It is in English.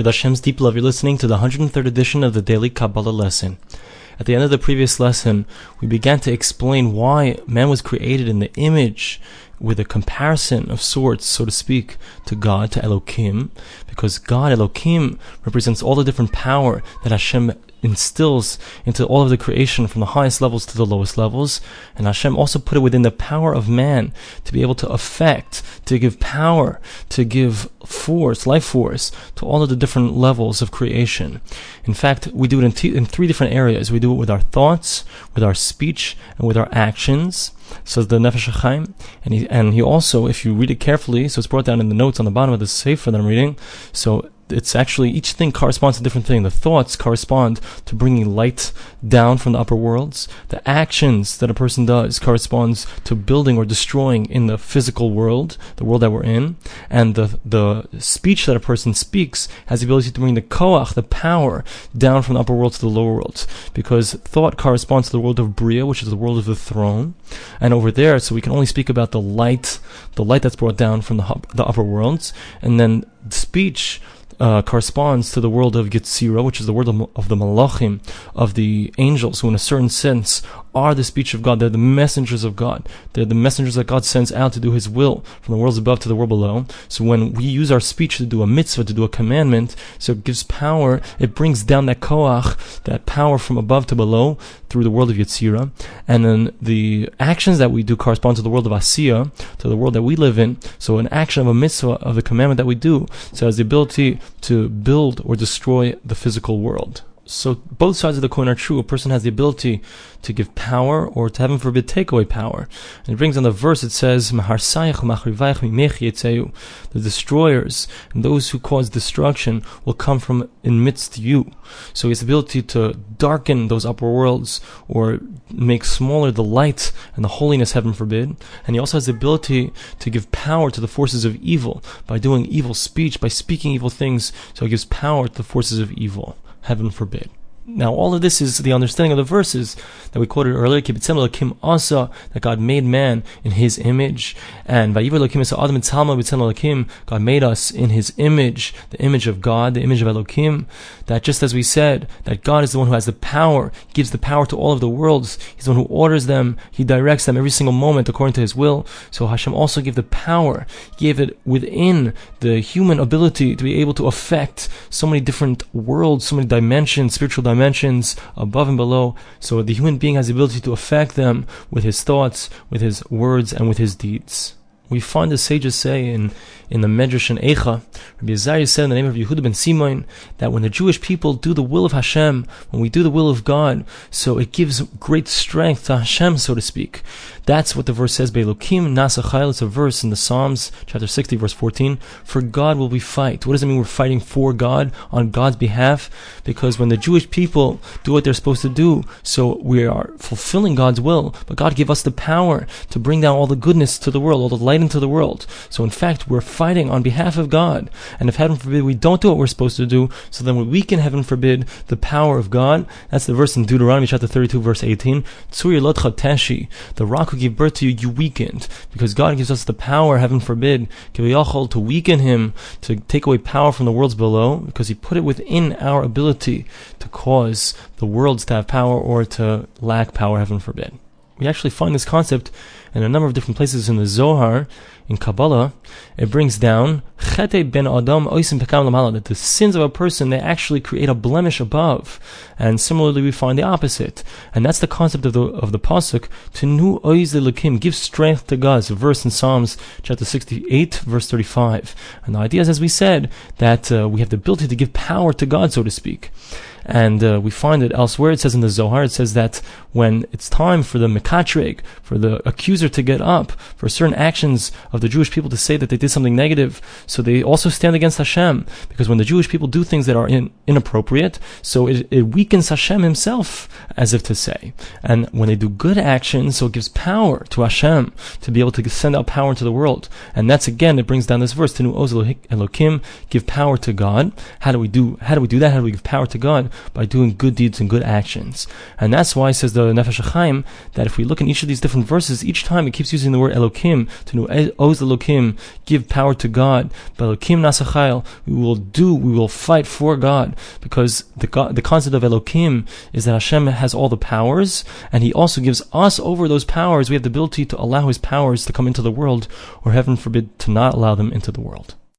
With Hashem's deep love, you're listening to the 103rd edition of the Daily Kabbalah lesson. At the end of the previous lesson, we began to explain why man was created in the image with a comparison of sorts, so to speak, to God, to Elohim, because God, Elohim, represents all the different power that Hashem instills into all of the creation from the highest levels to the lowest levels. And Hashem also put it within the power of man to be able to affect, to give power, to give force, life force, to all of the different levels of creation. In fact, we do it in, t- in three different areas. We do it with our thoughts, with our speech, and with our actions. Says the Nefesh HaChaim. And he, and he also, if you read it carefully, so it's brought down in the notes on the bottom of the Sefer that I'm reading, so it's actually each thing corresponds to a different thing. The thoughts correspond to bringing light down from the upper worlds. The actions that a person does corresponds to building or destroying in the physical world, the world that we're in. And the the speech that a person speaks has the ability to bring the koach, the power, down from the upper world to the lower world. Because thought corresponds to the world of Bria, which is the world of the throne. And over there, so we can only speak about the light, the light that's brought down from the, the upper worlds. And then speech uh, corresponds to the world of Yetzirah, which is the world of, of the Malachim, of the angels, who in a certain sense are the speech of God. They're the messengers of God. They're the messengers that God sends out to do His will from the worlds above to the world below. So when we use our speech to do a mitzvah, to do a commandment, so it gives power, it brings down that koach, that power from above to below through the world of Yetzirah. And then the actions that we do correspond to the world of Asiya, to the world that we live in. So an action of a mitzvah, of the commandment that we do, so has the ability to build or destroy the physical world. So both sides of the coin are true. A person has the ability to give power or to heaven forbid take away power. And it brings on the verse it says, The destroyers and those who cause destruction will come from in midst you. So the ability to darken those upper worlds or make smaller the light and the holiness, heaven forbid. And he also has the ability to give power to the forces of evil by doing evil speech, by speaking evil things. So he gives power to the forces of evil heaven forbid. Now, all of this is the understanding of the verses that we quoted earlier. Kim Asa, that God made man in His image, and God made us in His image, the image of God, the image of Elohim. That just as we said, that God is the one who has the power, gives the power to all of the worlds. He's the one who orders them, He directs them every single moment according to His will. So Hashem also gave the power, gave it within the human ability to be able to affect so many different worlds, so many dimensions, spiritual dimensions dimensions above and below. So the human being has the ability to affect them with his thoughts, with his words, and with his deeds. We find the sages say in, in the Medrash and Eicha, Rabbi Azariah said in the name of Yehuda ben Simon, that when the Jewish people do the will of Hashem, when we do the will of God, so it gives great strength to Hashem, so to speak. That's what the verse says, Be'elokim nasachayil. It's a verse in the Psalms, chapter 60, verse 14. For God will we fight. What does it mean we're fighting for God, on God's behalf? Because when the Jewish people do what they're supposed to do, so we are fulfilling God's will, but God gave us the power to bring down all the goodness to the world, all the light into the world. So in fact, we're fighting on behalf of God. And if heaven forbid we don't do what we're supposed to do, so then we weaken, heaven forbid, the power of God. That's the verse in Deuteronomy chapter 32, verse 18. The rock who gave birth to you, you weakened. Because God gives us the power, heaven forbid, to weaken him, to take away power from the worlds below, because he put it within our ability to cause the worlds to have power or to lack power, heaven forbid. We actually find this concept in a number of different places in the Zohar, in Kabbalah, it brings down ben adam that the sins of a person they actually create a blemish above, and similarly we find the opposite, and that's the concept of the of the pasuk tenu oz give strength to God. It's a verse in Psalms chapter sixty eight verse thirty five, and the idea is as we said that uh, we have the ability to give power to God, so to speak. And uh, we find it elsewhere. It says in the Zohar, it says that when it's time for the mekatreg, for the accuser to get up, for certain actions of the Jewish people to say that they did something negative, so they also stand against Hashem. Because when the Jewish people do things that are in, inappropriate, so it, it weakens Hashem himself, as if to say. And when they do good actions, so it gives power to Hashem to be able to send out power into the world. And that's again, it brings down this verse, Tenu Oz Elokim, give power to God. How do we do, how do we do that? How do we give power to God? By doing good deeds and good actions. And that's why, says the Nefesh HaChaim that if we look in each of these different verses, each time it keeps using the word Elokim to know eh, Oz Elokim, give power to God. But Elokim Nasachayil, we will do, we will fight for God because the God, the concept of Elokim is that Hashem has all the powers and He also gives us over those powers. We have the ability to allow His powers to come into the world, or heaven forbid, to not allow them into the world.